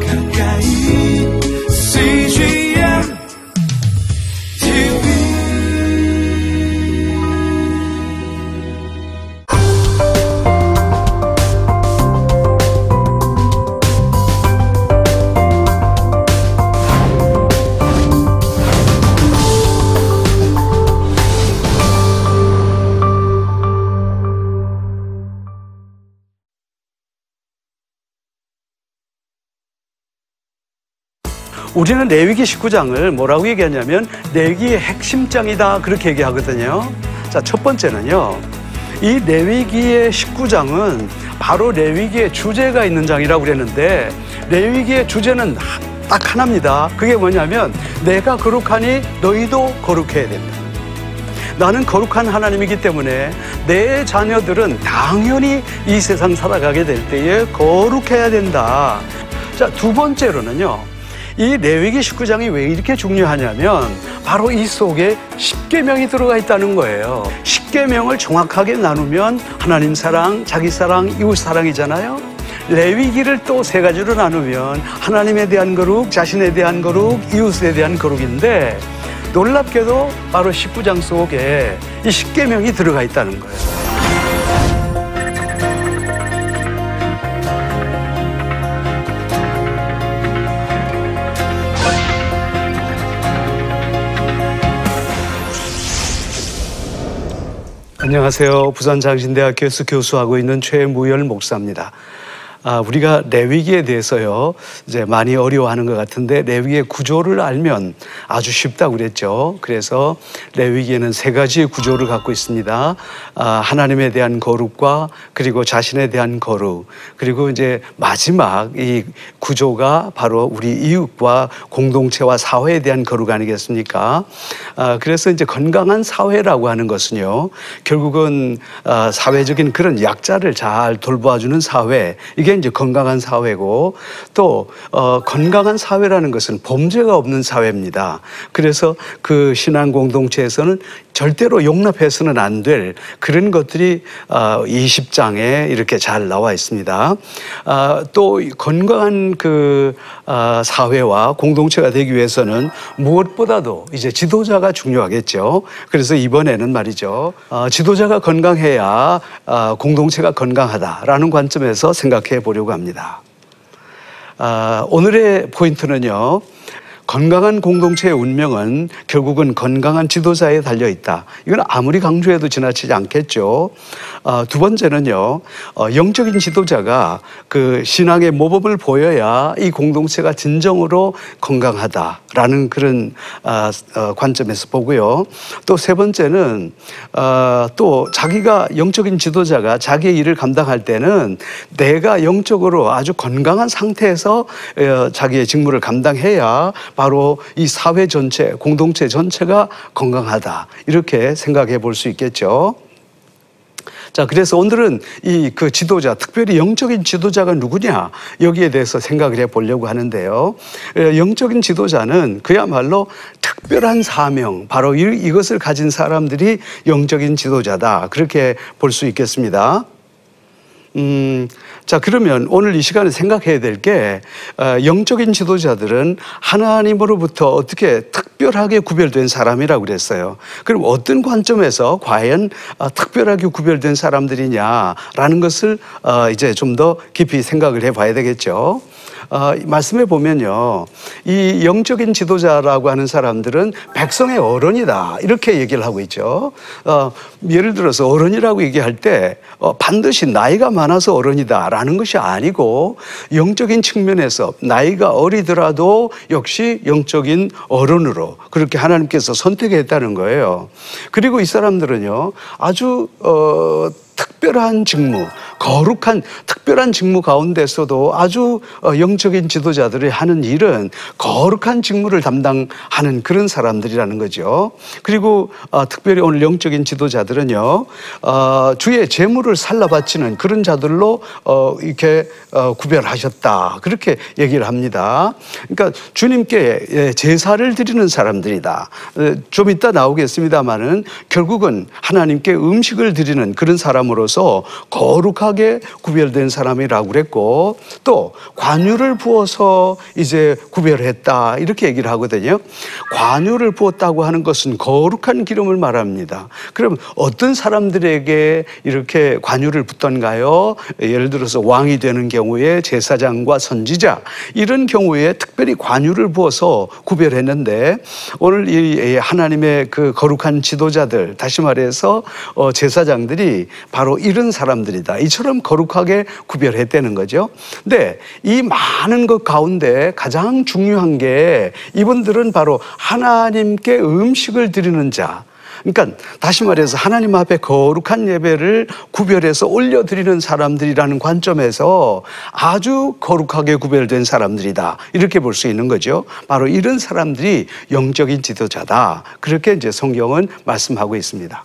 가까 우리는 레위기 19장을 뭐라고 얘기하냐면 레위기의 핵심장이다 그렇게 얘기하거든요. 자, 첫 번째는요. 이 레위기의 19장은 바로 레위기의 주제가 있는 장이라고 그랬는데 레위기의 주제는 하- 딱 하나입니다. 그게 뭐냐면 내가 거룩하니 너희도 거룩해야 된다. 나는 거룩한 하나님이기 때문에 내 자녀들은 당연히 이 세상 살아가게 될 때에 거룩해야 된다. 자, 두 번째로는요. 이 레위기 19장이 왜 이렇게 중요하냐면 바로 이 속에 10계명이 들어가 있다는 거예요. 10계명을 정확하게 나누면 하나님 사랑, 자기 사랑, 이웃 사랑이잖아요. 레위기를 또 세 가지로 나누면 하나님에 대한 거룩, 자신에 대한 거룩, 이웃에 대한 거룩인데 놀랍게도 바로 19장 속에 이 10계명이 들어가 있다는 거예요. 안녕하세요. 부산 장신대학교에서 교수하고 있는 최무열 목사입니다. 아, 우리가 레위기에 대해서요, 이제 많이 어려워하는 것 같은데, 레위기의 구조를 알면 아주 쉽다고 그랬죠. 그래서 레위기에는 세 가지의 구조를 갖고 있습니다. 아, 하나님에 대한 거룩과 그리고 자신에 대한 거룩, 그리고 이제 마지막 이 구조가 바로 우리 이웃과 공동체와 사회에 대한 거룩 아니겠습니까? 아, 그래서 이제 건강한 사회라고 하는 것은요, 결국은 아, 사회적인 그런 약자를 잘 돌봐주는 사회, 이게 이제 건강한 사회고 또 어, 건강한 사회라는 것은 범죄가 없는 사회입니다. 그래서 그 신앙 공동체에서는 절대로 용납해서는 안 될 그런 것들이 어, 20장에 이렇게 잘 나와 있습니다. 아, 또 건강한 그 아, 사회와 공동체가 되기 위해서는 무엇보다도 이제 지도자가 중요하겠죠. 그래서 이번에는 말이죠. 어, 지도자가 건강해야 아, 공동체가 건강하다라는 관점에서 생각해 보려고 합니다. 아, 오늘의 포인트는요. 건강한 공동체의 운명은 결국은 건강한 지도자에 달려 있다. 이건 아무리 강조해도 지나치지 않겠죠. 어, 두 번째는요, 어, 영적인 지도자가 그 신앙의 모범을 보여야 이 공동체가 진정으로 건강하다라는 그런 어, 어, 관점에서 보고요. 또 세 번째는 어, 또 자기가 영적인 지도자가 자기의 일을 감당할 때는 내가 영적으로 아주 건강한 상태에서 어, 자기의 직무를 감당해야 바로 이 사회 전체, 공동체 전체가 건강하다. 이렇게 생각해 볼 수 있겠죠. 자, 그래서 오늘은 이 그 지도자, 특별히 영적인 지도자가 누구냐, 여기에 대해서 생각을 해 보려고 하는데요. 에, 영적인 지도자는 그야말로 특별한 사명, 바로 이, 이것을 가진 사람들이 영적인 지도자다. 그렇게 볼 수 있겠습니다. 음, 자, 그러면 오늘 이 시간에 생각해야 될 게, 어, 영적인 지도자들은 하나님으로부터 어떻게 특별하게 구별된 사람이라고 그랬어요. 그럼 어떤 관점에서 과연 어, 특별하게 구별된 사람들이냐라는 것을 어, 이제 좀 더 깊이 생각을 해 봐야 되겠죠. 어, 말씀해 보면요. 이 영적인 지도자라고 하는 사람들은 백성의 어른이다. 이렇게 얘기를 하고 있죠. 어, 예를 들어서 어른이라고 얘기할 때 어, 반드시 나이가 많아서 어른이다라는 것이 아니고 영적인 측면에서 나이가 어리더라도 역시 영적인 어른으로 그렇게 하나님께서 선택했다는 거예요. 그리고 이 사람들은요. 아주 어, 특별한 직무, 거룩한 특별한 직무 가운데서도 아주 어, 영적인 지도자들이 하는 일은 거룩한 직무를 담당하는 그런 사람들이라는 거죠. 그리고 어, 특별히 오늘 영적인 지도자들은요, 어, 주의 재물을 살라 바치는 그런 자들로 어, 이렇게 어, 구별하셨다. 그렇게 얘기를 합니다. 그러니까 주님께 예, 제사를 드리는 사람들이다. 어, 좀 이따 나오겠습니다만은 결국은 하나님께 음식을 드리는 그런 사람으로서 거룩하게 거룩하게 구별된 사람이라고 그랬고 또 관유를 부어서 이제 구별했다 이렇게 얘기를 하거든요. 관유를 부었다고 하는 것은 거룩한 기름을 말합니다. 그럼 어떤 사람들에게 이렇게 관유를 붓던가요? 예를 들어서 왕이 되는 경우에 제사장과 선지자 이런 경우에 특별히 관유를 부어서 구별했는데 오늘 이 하나님의 그 거룩한 지도자들 다시 말해서 어, 제사장들이 바로 이런 사람들이다. 이처럼 거룩하게 구별했다는 거죠. 근데 이 많은 것 가운데 가장 중요한 게 이분들은 바로 하나님께 음식을 드리는 자. 그러니까 다시 말해서 하나님 앞에 거룩한 예배를 구별해서 올려드리는 사람들이라는 관점에서 아주 거룩하게 구별된 사람들이다. 이렇게 볼 수 있는 거죠. 바로 이런 사람들이 영적인 지도자다. 그렇게 이제 성경은 말씀하고 있습니다.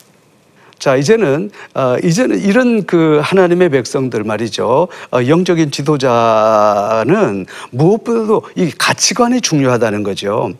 자 이제는 어, 이제는 이런 그 하나님의 백성들 말이죠 어, 영적인 지도자는 무엇보다도 이 가치관이 중요하다는 거죠.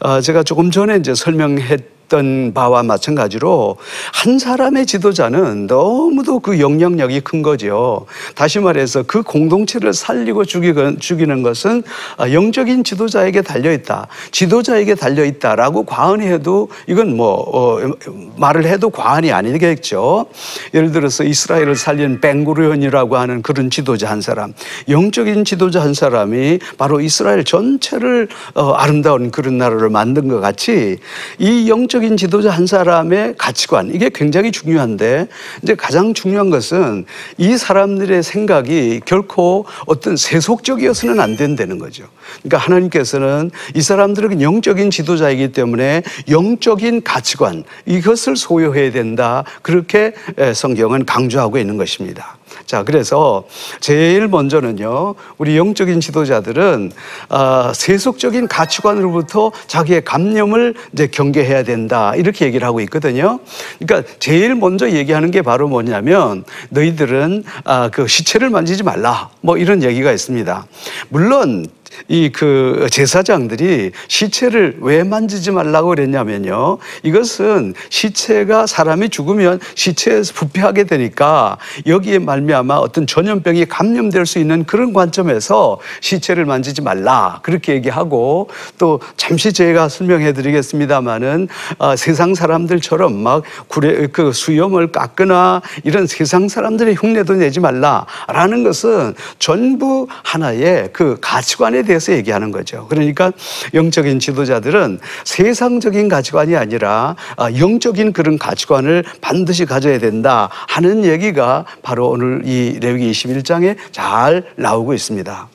어, 제가 조금 전에 이제 설명했. 던 바와 마찬가지로 한 사람의 지도자는 너무도 그 영향력이 큰 거죠. 다시 말해서 그 공동체를 살리고 죽이는, 것은 아, 영적인 지도자에게 달려 있다. 지도자에게 달려 있다라고 과언이 해도 이건 뭐 어, 말을 해도 과언이 아니겠죠. 예를 들어서 이스라엘을 살린 벵구르온이라고 하는 그런 지도자 한 사람, 영적인 지도자 한 사람이 바로 이스라엘 전체를 어, 아름다운 그런 나라를 만든 것 같이 이 영적 인 지도자 한 사람의 가치관 이게 굉장히 중요한데 이제 가장 중요한 것은 이 사람들의 생각이 결코 어떤 세속적이어서는 안 된다는 거죠. 그러니까 하나님께서는 이 사람들은 영적인 지도자이기 때문에 영적인 가치관 이것을 소유해야 된다. 그렇게 성경은 강조하고 있는 것입니다. 자, 그래서 제일 먼저는요, 우리 영적인 지도자들은 아, 세속적인 가치관으로부터 자기의 감념을 이제 경계해야 된다 이렇게 얘기를 하고 있거든요. 그러니까 제일 먼저 얘기하는 게 바로 뭐냐면 너희들은 아, 그 시체를 만지지 말라 뭐 이런 얘기가 있습니다. 물론 이 그 제사장들이 시체를 왜 만지지 말라고 그랬냐면요. 이것은 시체가 사람이 죽으면 시체에서 부패하게 되니까 여기에 말미암아 어떤 전염병이 감염될 수 있는 그런 관점에서 시체를 만지지 말라 그렇게 얘기하고 또 잠시 제가 설명해 드리겠습니다마는 아, 세상 사람들처럼 막 구레 그 수염을 깎거나 이런 세상 사람들의 흉내도 내지 말라라는 것은 전부 하나의 그 가치관에 대해서 얘기하는 거죠. 그러니까 영적인 지도자들은 세상적인 가치관이 아니라 아, 영적인 그런 가치관을 반드시 가져야 된다 하는 얘기가 바로 오늘 이 레위기 21장에 잘 나오고 있습니다.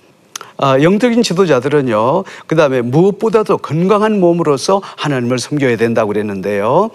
아, 영적인 지도자들은요, 그 다음에 무엇보다도 건강한 몸으로서 하나님을 섬겨야 된다고 그랬는데요.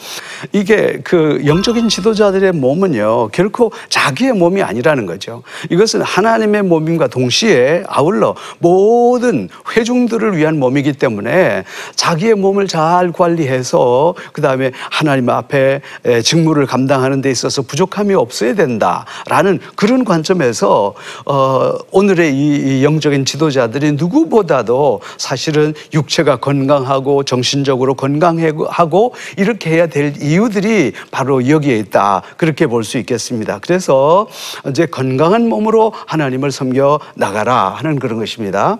이게 그 영적인 지도자들의 몸은요, 결코 자기의 몸이 아니라는 거죠. 이것은 하나님의 몸임과 동시에 아울러 모든 회중들을 위한 몸이기 때문에 자기의 몸을 잘 관리해서 그 다음에 하나님 앞에 직무를 감당하는 데 있어서 부족함이 없어야 된다라는 그런 관점에서 어, 오늘의 이 영적인 지도자 지도자들이 누구보다도 사실은 육체가 건강하고 정신적으로 건강하고 이렇게 해야 될 이유들이 바로 여기에 있다. 그렇게 볼 수 있겠습니다. 그래서 이제 건강한 몸으로 하나님을 섬겨 나가라 하는 그런 것입니다.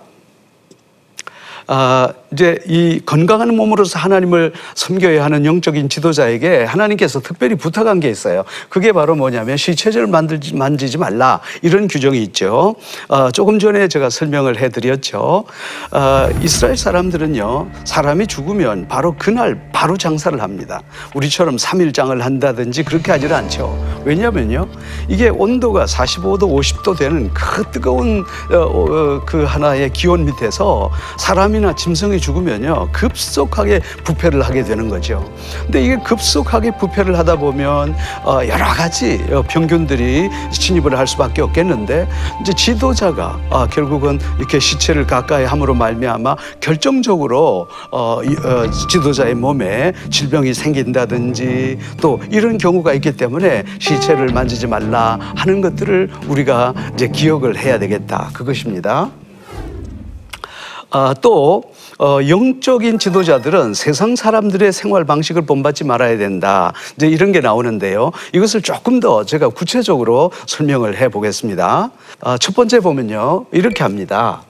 아, 이제 이 건강한 몸으로서 하나님을 섬겨야 하는 영적인 지도자에게 하나님께서 특별히 부탁한 게 있어요. 그게 바로 뭐냐면 시체를 만들지, 만지지 말라 이런 규정이 있죠. 어, 조금 전에 제가 설명을 해드렸죠. 어, 이스라엘 사람들은요, 사람이 죽으면 바로 그날 바로 장사를 합니다. 우리처럼 3일장을 한다든지 그렇게 하지는 않죠. 왜냐면요, 이게 온도가 45도, 50도 되는 그 뜨거운 어, 어, 그 하나의 기온 밑에서 사람이나 짐승이 죽으면요 급속하게 부패를 하게 되는 거죠. 근데 이게 급속하게 부패를 하다 보면 어, 여러 가지 어, 병균들이 침입을 할 수밖에 없겠는데 이제 지도자가 아, 결국은 이렇게 시체를 가까이 함으로 말미암아 결정적으로 어, 어, 지도자의 몸에 질병이 생긴다든지 또 이런 경우가 있기 때문에 시체를 만지지 말라 하는 것들을 우리가 이제 기억을 해야 되겠다 그것입니다. 아, 또 어, 영적인 지도자들은 세상 사람들의 생활 방식을 본받지 말아야 된다. 이제 이런 게 나오는데요. 이것을 조금 더 제가 구체적으로 설명을 해 보겠습니다. 아, 첫 번째 보면요. 이렇게 합니다.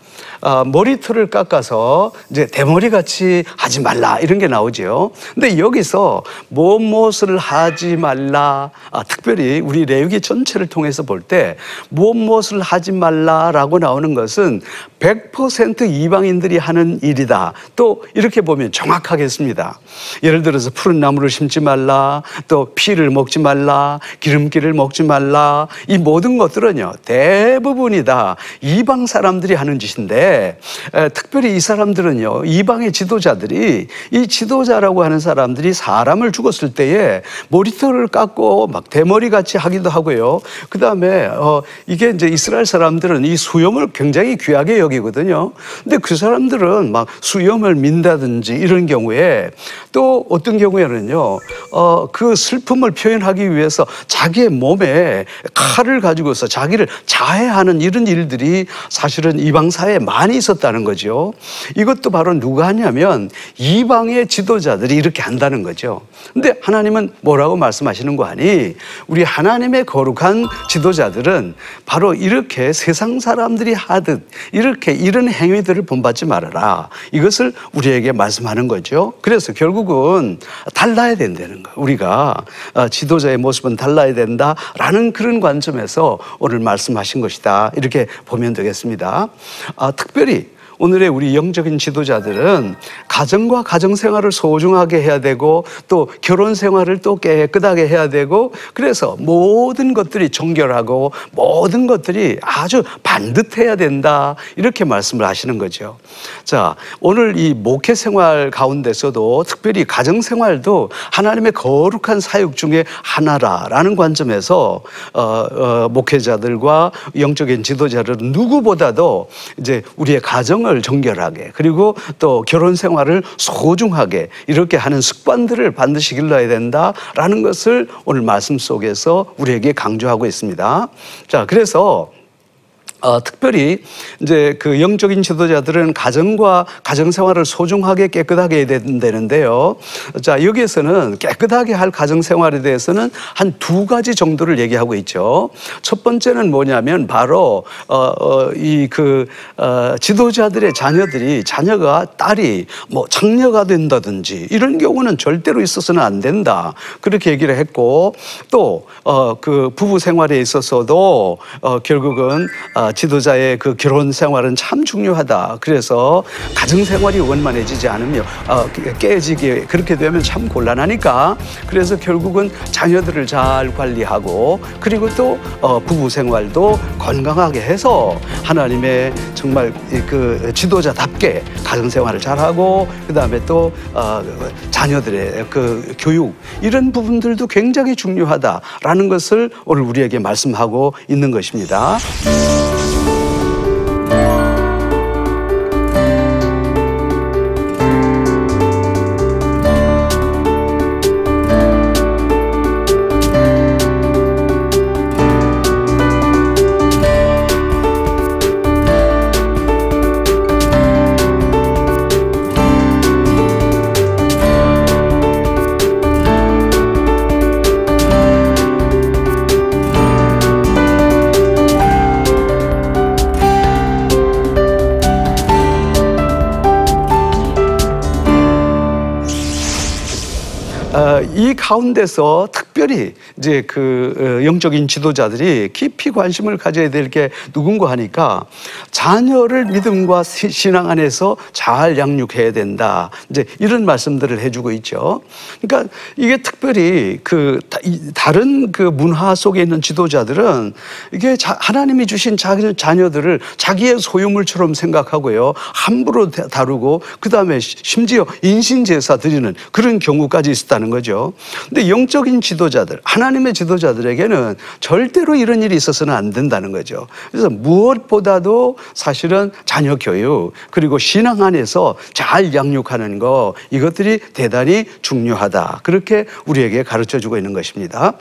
아, 머리털을 깎아서 이제 대머리 같이 하지 말라 이런 게 나오죠. 근데 여기서 무엇을 하지 말라 아, 특별히 우리 레위기 전체를 통해서 볼때 무엇을 하지 말라라고 나오는 것은 100% 이방인들이 하는 일이다. 또 이렇게 보면 정확하겠습니다. 예를 들어서 푸른 나무를 심지 말라, 또 피를 먹지 말라, 기름기를 먹지 말라. 이 모든 것들은요 대부분이 다 이방 사람들이 하는 짓인데 에, 특별히 이 사람들은요 이방의 지도자들이 이 지도자라고 하는 사람들이 사람을 죽었을 때에 머리털을 깎고 막 대머리 같이 하기도 하고요. 그 다음에 어, 이게 이제 이스라엘 사람들은 이 수염을 굉장히 귀하게 여기거든요. 근데 그 사람들은 막 수염을 민다든지 이런 경우에 또 어떤 경우에는요, 어, 그 슬픔을 표현하기 위해서 자기의 몸에 칼을 가지고서 자기를 자해하는 이런 일들이 사실은 이방 사회에 많이 있었다는 거죠. 이것도 바로 누가 하냐면 이방의 지도자들이 이렇게 한다는 거죠. 근데 하나님은 뭐라고 말씀하시는 거 아니? 우리 하나님의 거룩한 지도자들은 바로 이렇게 세상 사람들이 하듯 이렇게 이런 행위들을 본받지 말아라. 이것을 우리에게 말씀하는 거죠. 그래서 결국은 달라야 된다는 거. 우리가 어, 지도자의 모습은 달라야 된다라는 그런 관점에서 오늘 말씀하신 것이다. 이렇게 보면 되겠습니다. 아, 특 별히 오늘의 우리 영적인 지도자들은 가정과 가정 생활을 소중하게 해야 되고 또 결혼 생활을 또 깨끗하게 해야 되고 그래서 모든 것들이 정결하고 모든 것들이 아주 반듯해야 된다 이렇게 말씀을 하시는 거죠. 자 오늘 이 목회 생활 가운데서도 특별히 가정 생활도 하나님의 거룩한 사역 중에 하나라라는 관점에서 어, 어, 목회자들과 영적인 지도자들은 누구보다도 이제 우리의 가정 가정을 정결하게 그리고 또 결혼 생활을 소중하게 이렇게 하는 습관들을 반드시 길러야 된다라는 것을 오늘 말씀 속에서 우리에게 강조하고 있습니다. 자, 그래서 어, 특별히 이제 그 영적인 지도자들은 가정과 가정 생활을 소중하게 깨끗하게 해야 된다는데요. 자, 여기에서는 깨끗하게 할 가정 생활에 대해서는 한 두 가지 정도를 얘기하고 있죠. 첫 번째는 뭐냐면 바로 어, 어, 이그 어, 지도자들의 자녀들이 자녀가 딸이 뭐 장녀가 된다든지 이런 경우는 절대로 있어서는 안 된다. 그렇게 얘기를 했고 또 어, 그 부부 생활에 있어서도 어, 결국은 어, 지도자의 그 결혼 생활은 참 중요하다. 그래서 가정 생활이 원만해지지 않으면 어, 깨지게 그렇게 되면 참 곤란하니까 그래서 결국은 자녀들을 잘 관리하고 그리고 또 어, 부부 생활도 건강하게 해서 하나님의 정말 그 지도자답게 가정 생활을 잘하고 그 다음에 또 어, 자녀들의 그 교육 이런 부분들도 굉장히 중요하다라는 것을 오늘 우리에게 말씀하고 있는 것입니다. 이 가운데서 특 별히 이제 그 어, 영적인 지도자들이 깊이 관심을 가져야 될 게 누군가 하니까 자녀를 믿음과 신앙 안에서 잘 양육해야 된다. 이제 이런 말씀들을 해주고 있죠. 그러니까 이게 특별히 그 다른 그 문화 속에 있는 지도자들은 이게 하나님이 주신 자녀들을 자기의 소유물처럼 생각하고요. 함부로 다루고 그 다음에 심지어 인신제사 드리는 그런 경우까지 있었다는 거죠. 근데 영적인 지도 자들, 하나님의 지도자들에게는 절대로 이런 일이 있어서는 안 된다는 거죠. 그래서 무엇보다도 사실은 자녀 교육 그리고 신앙 안에서 잘 양육하는 거 이것들이 대단히 중요하다. 그렇게 우리에게 가르쳐 주고 있는 것입니다.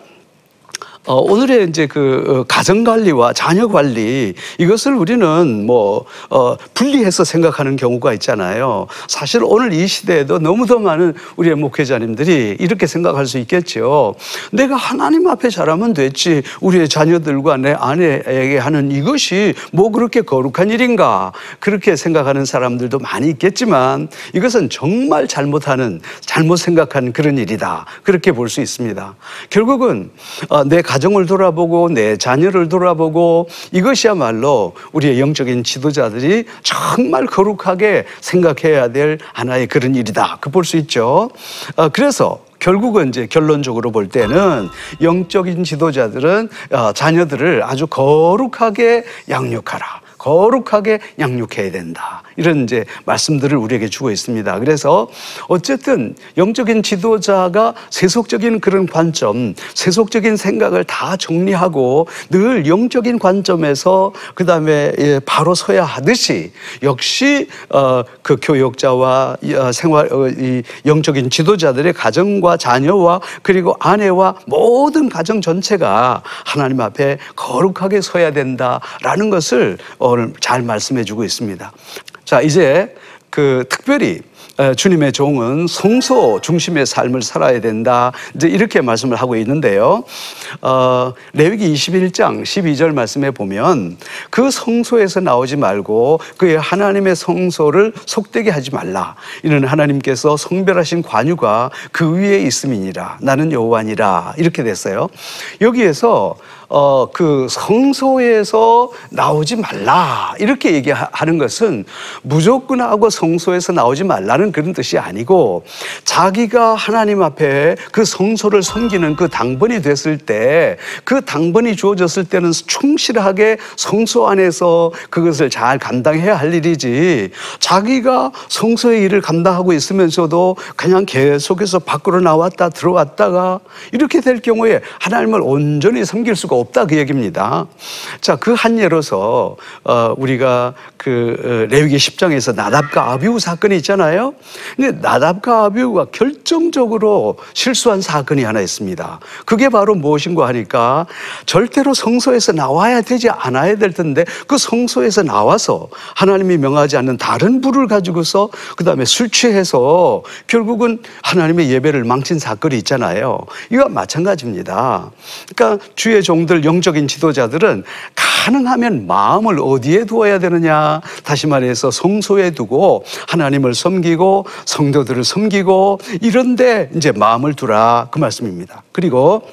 어, 오늘의 이제 그 어, 가정 관리와 자녀 관리 이것을 우리는 뭐 어, 분리해서 생각하는 경우가 있잖아요. 사실 오늘 이 시대에도 너무도 많은 우리의 목회자님들이 이렇게 생각할 수 있겠죠. 내가 하나님 앞에 잘하면 됐지. 우리의 자녀들과 내 아내에게 하는 이것이 뭐 그렇게 거룩한 일인가. 그렇게 생각하는 사람들도 많이 있겠지만 이것은 정말 잘못하는 잘못 생각하는 그런 일이다. 그렇게 볼 수 있습니다. 결국은 어, 내 가정을 돌아보고 내 자녀를 돌아보고 이것이야말로 우리의 영적인 지도자들이 정말 거룩하게 생각해야 될 하나의 그런 일이다. 그 볼 수 있죠. 어, 그래서 결국은 이제 결론적으로 볼 때는 영적인 지도자들은 어, 자녀들을 아주 거룩하게 양육하라. 거룩하게 양육해야 된다. 이런 이제 말씀들을 우리에게 주고 있습니다. 그래서 어쨌든 영적인 지도자가 세속적인 그런 관점, 세속적인 생각을 다 정리하고 늘 영적인 관점에서 그 다음에 바로 서야 하듯이 역시 어, 그 교역자와 이, 어, 생활 어, 이 영적인 지도자들의 가정과 자녀와 그리고 아내와 모든 가정 전체가 하나님 앞에 거룩하게 서야 된다라는 것을 오늘 잘 말씀해 주고 있습니다. 자, 이제 그 특별히 에, 주님의 종은 성소 중심의 삶을 살아야 된다. 이제 이렇게 말씀을 하고 있는데요. 어, 레위기 21장 12절 말씀에 보면 그 성소에서 나오지 말고 그의 하나님의 성소를 속되게 하지 말라. 이는 하나님께서 성별하신 관유가 그 위에 있음이니라. 나는 여호와니라. 이렇게 됐어요. 여기에서 어, 그 성소에서 나오지 말라. 이렇게 얘기하는 것은 무조건 하고 성소에서 나오지 말라는 그런 뜻이 아니고 자기가 하나님 앞에 그 성소를 섬기는 그 당번이 됐을 때 그 당번이 주어졌을 때는 충실하게 성소 안에서 그것을 잘 감당해야 할 일이지 자기가 성소의 일을 감당하고 있으면서도 그냥 계속해서 밖으로 나왔다 들어왔다가 이렇게 될 경우에 하나님을 온전히 섬길 수가 없다 그 얘기입니다. 자, 그 한 예로서 어, 우리가 그 어, 레위기 10장에서 나답과 아비우 사건이 있잖아요. 근데 나답과 아비우가 결정적으로 실수한 사건이 하나 있습니다. 그게 바로 무엇인가 하니까 절대로 성소에서 나와야 되지 않아야 될 텐데 그 성소에서 나와서 하나님이 명하지 않는 다른 불을 가지고서 그 다음에 술 취해서 결국은 하나님의 예배를 망친 사건이 있잖아요. 이와 마찬가지입니다. 그러니까 주의 종들 영적인 지도자들은 가능하면 마음을 어디에 두어야 되느냐? 다시 말해서 성소에 두고 하나님을 섬기고 성도들을 섬기고 이런데 이제 마음을 두라 그 말씀입니다. 그리고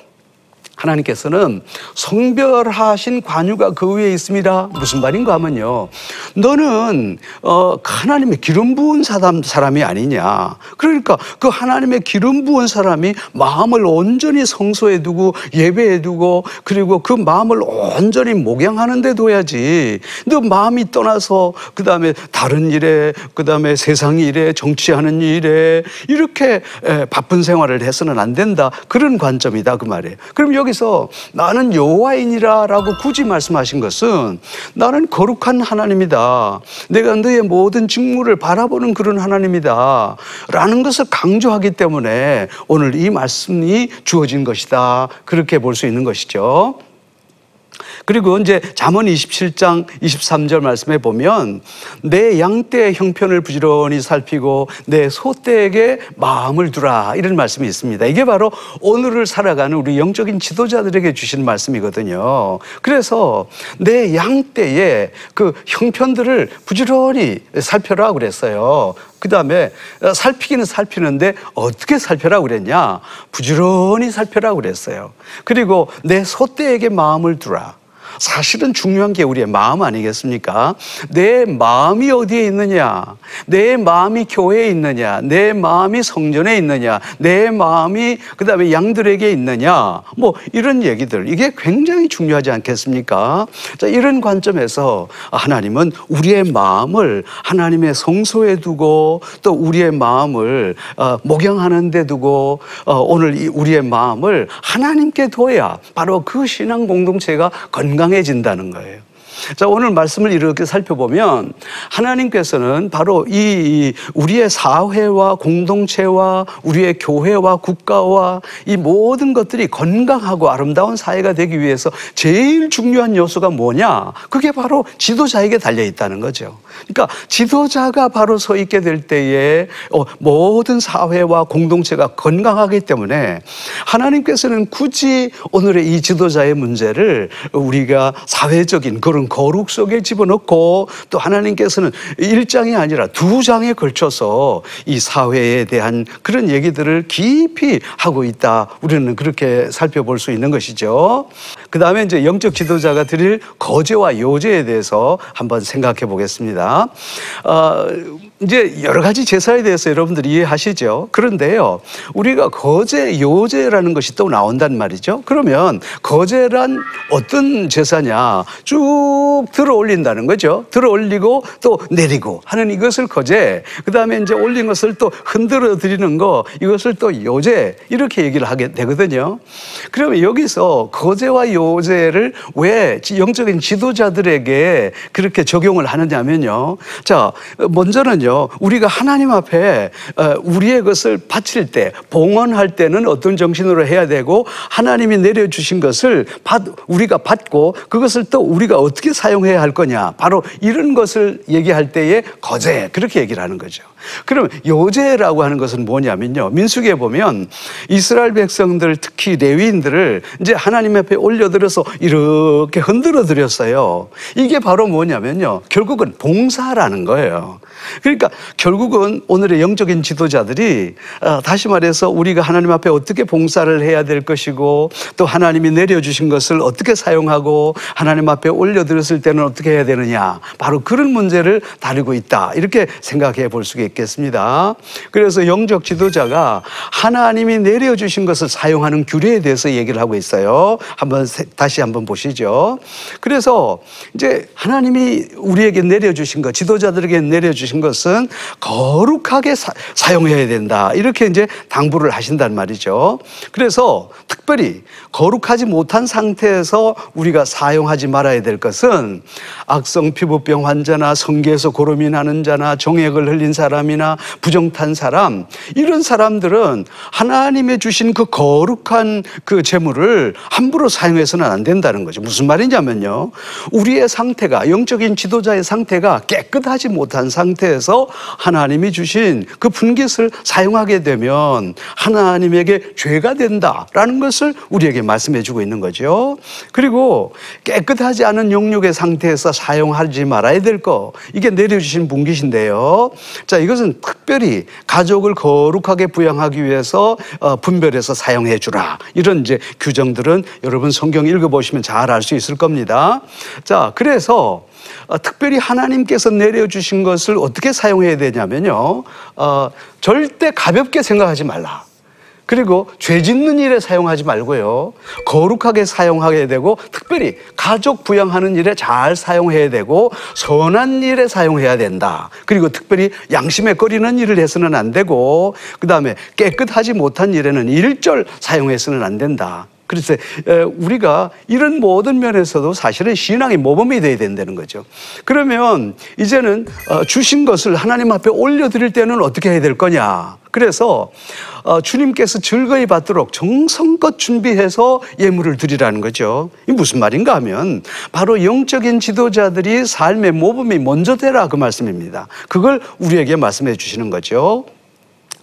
하나님께서는 성별하신 관유가 그 위에 있습니다. 무슨 말인가 하면요. 너는 어, 하나님의 기름 부은 사람, 사람이 아니냐. 그러니까 그 하나님의 기름 부은 사람이 마음을 온전히 성소에 두고 예배에 두고 그리고 그 마음을 온전히 목양하는 데 둬야지. 너 마음이 떠나서 그 다음에 다른 일에 그 다음에 세상 일에 정치하는 일에 이렇게 에, 바쁜 생활을 해서는 안 된다. 그런 관점이다 그 말이에요. 그럼 여기 서 나는 여호와이니라라고 굳이 말씀하신 것은 나는 거룩한 하나님이다. 내가 너의 모든 직무를 바라보는 그런 하나님이다. 라는 것을 강조하기 때문에 오늘 이 말씀이 주어진 것이다. 그렇게 볼 수 있는 것이죠. 그리고 이제 잠언 27장 23절 말씀에 보면 내 양떼의 형편을 부지런히 살피고 내 소떼에게 마음을 두라 이런 말씀이 있습니다. 이게 바로 오늘을 살아가는 우리 영적인 지도자들에게 주신 말씀이거든요. 그래서 내 양떼의 그 형편들을 부지런히 살펴라 그랬어요. 그 다음에 살피기는 살피는데 어떻게 살펴라 그랬냐? 부지런히 살펴라 그랬어요. 그리고 내 소떼에게 마음을 두라. 사실은 중요한 게 우리의 마음 아니겠습니까? 내 마음이 어디에 있느냐? 내 마음이 교회에 있느냐? 내 마음이 성전에 있느냐? 내 마음이 그 다음에 양들에게 있느냐? 뭐 이런 얘기들. 이게 굉장히 중요하지 않겠습니까? 자, 이런 관점에서 하나님은 우리의 마음을 하나님의 성소에 두고 또 우리의 마음을 어, 목양하는 데 두고 어, 오늘 이 우리의 마음을 하나님께 둬야 바로 그 신앙 공동체가 건강 해진다는 거예요. 자, 오늘 말씀을 이렇게 살펴보면 하나님께서는 바로 이 우리의 사회와 공동체와 우리의 교회와 국가와 이 모든 것들이 건강하고 아름다운 사회가 되기 위해서 제일 중요한 요소가 뭐냐? 그게 바로 지도자에게 달려 있다는 거죠. 그러니까 지도자가 바로 서 있게 될 때에 어, 모든 사회와 공동체가 건강하기 때문에 하나님께서는 굳이 오늘의 이 지도자의 문제를 우리가 사회적인 그런 거룩 속에 집어넣고 또 하나님께서는 일장이 아니라 두 장에 걸쳐서 이 사회에 대한 그런 얘기들을 깊이 하고 있다. 우리는 그렇게 살펴볼 수 있는 것이죠. 그 다음에 이제 영적 지도자가 드릴 거제와 요제에 대해서 한번 생각해 보겠습니다. 어, 이제 여러 가지 제사에 대해서 여러분들이 이해하시죠. 그런데요, 우리가 거제, 요제라는 것이 또 나온단 말이죠. 그러면 거제란 어떤 제사냐? 쭉 들어 올린다는 거죠. 들어 올리고 또 내리고 하는 이것을 거제. 그 다음에 이제 올린 것을 또 흔들어 드리는 거, 이것을 또 요제. 이렇게 얘기를 하게 되거든요. 그러면 여기서 거제와 요제를 왜 영적인 지도자들에게 그렇게 적용을 하느냐면요. 자, 먼저는요. 우리가 하나님 앞에 어, 우리의 것을 바칠 때, 봉헌할 때는 어떤 정신으로 해야 되고 하나님이 내려주신 것을 받, 우리가 받고 그것을 또 우리가 어떻게 사용해야 할 거냐. 바로 이런 것을 얘기할 때에 거제. 그렇게 얘기를 하는 거죠. 그럼 요제라고 하는 것은 뭐냐면요. 민수기에 보면 이스라엘 백성들 특히 레위인들을 이제 하나님 앞에 올려드려서 이렇게 흔들어 드렸어요. 이게 바로 뭐냐면요. 결국은 봉사라는 거예요. 그러니까 결국은 오늘의 영적인 지도자들이 어, 다시 말해서 우리가 하나님 앞에 어떻게 봉사를 해야 될 것이고 또 하나님이 내려주신 것을 어떻게 사용하고 하나님 앞에 올려드렸을 때는 어떻게 해야 되느냐. 바로 그런 문제를 다루고 있다. 이렇게 생각해 볼 수가 있겠습니다. 그래서 영적 지도자가 하나님이 내려주신 것을 사용하는 규례에 대해서 얘기를 하고 있어요. 한번 세- 다시 한번 보시죠. 그래서 이제 하나님이 우리에게 내려주신 것, 지도자들에게 내려주신 것은 거룩하게 사, 사용해야 된다. 이렇게 이제 당부를 하신단 말이죠. 그래서 특별히 거룩하지 못한 상태에서 우리가 사용하지 말아야 될 것은 악성 피부병 환자나 성계에서 고름이 나는 자나 정액을 흘린 사람이나 부정탄 사람 이런 사람들은 하나님의 주신 그 거룩한 그 재물을 함부로 사용해서는 안 된다는 거죠. 무슨 말이냐면요. 우리의 상태가 영적인 지도자의 상태가 깨끗하지 못한 상태 에서 하나님이 주신 그 분깃을 사용하게 되면 하나님에게 죄가 된다라는 것을 우리에게 말씀해 주고 있는 거죠. 그리고 깨끗하지 않은 영육의 상태에서 사용하지 말아야 될 거. 이게 내려주신 분깃인데요. 자, 이것은 특별히 가족을 거룩하게 부양하기 위해서 어, 분별해서 사용해 주라. 이런 이제 규정들은 여러분 성경 읽어보시면 잘 알 수 있을 겁니다. 자, 그래서 어, 특별히 하나님께서 내려주신 것을 어떻게 사용해야 되냐면요. 어, 절대 가볍게 생각하지 말라. 그리고 죄 짓는 일에 사용하지 말고요. 거룩하게 사용하게 되고 특별히 가족 부양하는 일에 잘 사용해야 되고 선한 일에 사용해야 된다. 그리고 특별히 양심에 꺼리는 일을 해서는 안 되고 그다음에 깨끗하지 못한 일에는 일절 사용해서는 안 된다. 그래서 에, 우리가 이런 모든 면에서도 사실은 신앙의 모범이 돼야 된다는 거죠. 그러면 이제는 어, 주신 것을 하나님 앞에 올려드릴 때는 어떻게 해야 될 거냐? 그래서 어, 주님께서 즐거이 받도록 정성껏 준비해서 예물을 드리라는 거죠. 이 무슨 말인가 하면 바로 영적인 지도자들이 삶의 모범이 먼저 되라 그 말씀입니다. 그걸 우리에게 말씀해 주시는 거죠.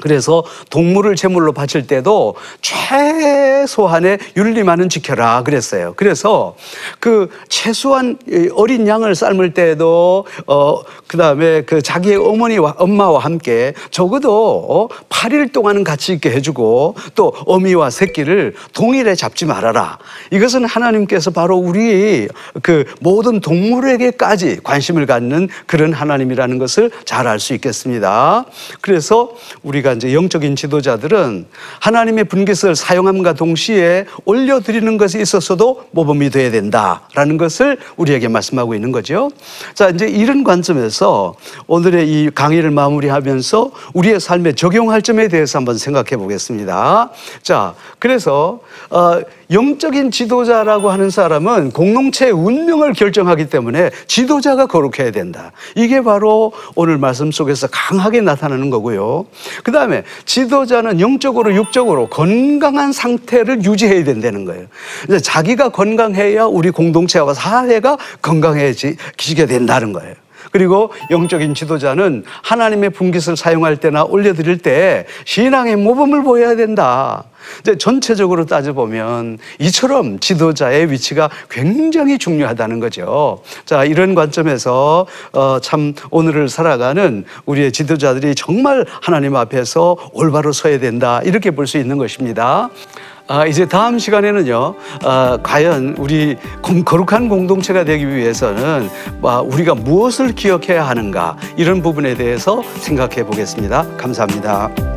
그래서 동물을 제물로 바칠 때도 최소한의 윤리만은 지켜라 그랬어요. 그래서 그 최소한 이 어린 양을 삶을 때도 어 그다음에 그 자기의 어머니와 엄마와 함께 적어도 어 8일 동안은 같이 있게 해 주고 또 어미와 새끼를 동일에 잡지 말아라. 이것은 하나님께서 바로 우리 그 모든 동물에게까지 관심을 갖는 그런 하나님이라는 것을 잘 알 수 있겠습니다. 그래서 우리가 이제 영적인 지도자들은 하나님의 분깃을 사용함과 동시에 올려드리는 것에 있어서도 모범이 돼야 된다라는 것을 우리에게 말씀하고 있는 거죠. 자, 이제 이런 관점에서 오늘의 이 강의를 마무리하면서 우리의 삶에 적용할 점에 대해서 한번 생각해 보겠습니다. 자, 그래서 어, 영적인 지도자라고 하는 사람은 공동체의 운명을 결정하기 때문에 지도자가 거룩해야 된다. 이게 바로 오늘 말씀 속에서 강하게 나타나는 거고요. 그 다음에 지도자는 영적으로 육적으로 건강한 상태를 유지해야 된다는 거예요. 자기가 건강해야 우리 공동체와 사회가 건강해지게 된다는 거예요. 그리고 영적인 지도자는 하나님의 분깃을 사용할 때나 올려드릴 때 신앙의 모범을 보여야 된다. 이제 전체적으로 따져보면 이처럼 지도자의 위치가 굉장히 중요하다는 거죠. 자, 이런 관점에서 어, 참 오늘을 살아가는 우리의 지도자들이 정말 하나님 앞에서 올바로 서야 된다. 이렇게 볼 수 있는 것입니다. 아, 이제 다음 시간에는요, 아, 과연 우리 공- 거룩한 공동체가 되기 위해서는 아, 우리가 무엇을 기억해야 하는가 이런 부분에 대해서 생각해 보겠습니다. 감사합니다.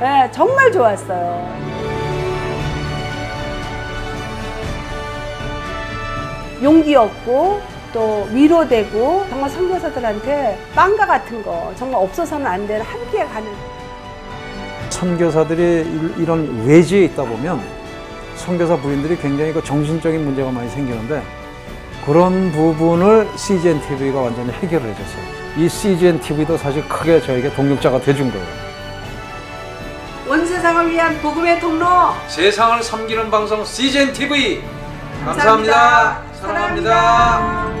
네, 정말 좋았어요. 용기 얻고 또 위로되고 정말 선교사들한테 빵과 같은 거 정말 없어서는 안 되는 함께 가는 선교사들이 일- 이런 외지에 있다 보면 선교사 부인들이 굉장히 그 정신적인 문제가 많이 생기는데 그런 부분을 CGN TV가 완전히 해결을 해줬어요. 이 CGN TV도 사실 크게 저에게 동력자가 돼준 거예요. 온 세상을 위한 복음의 통로 세상을 섬기는 방송 CGN TV 감사합니다. 사랑합니다.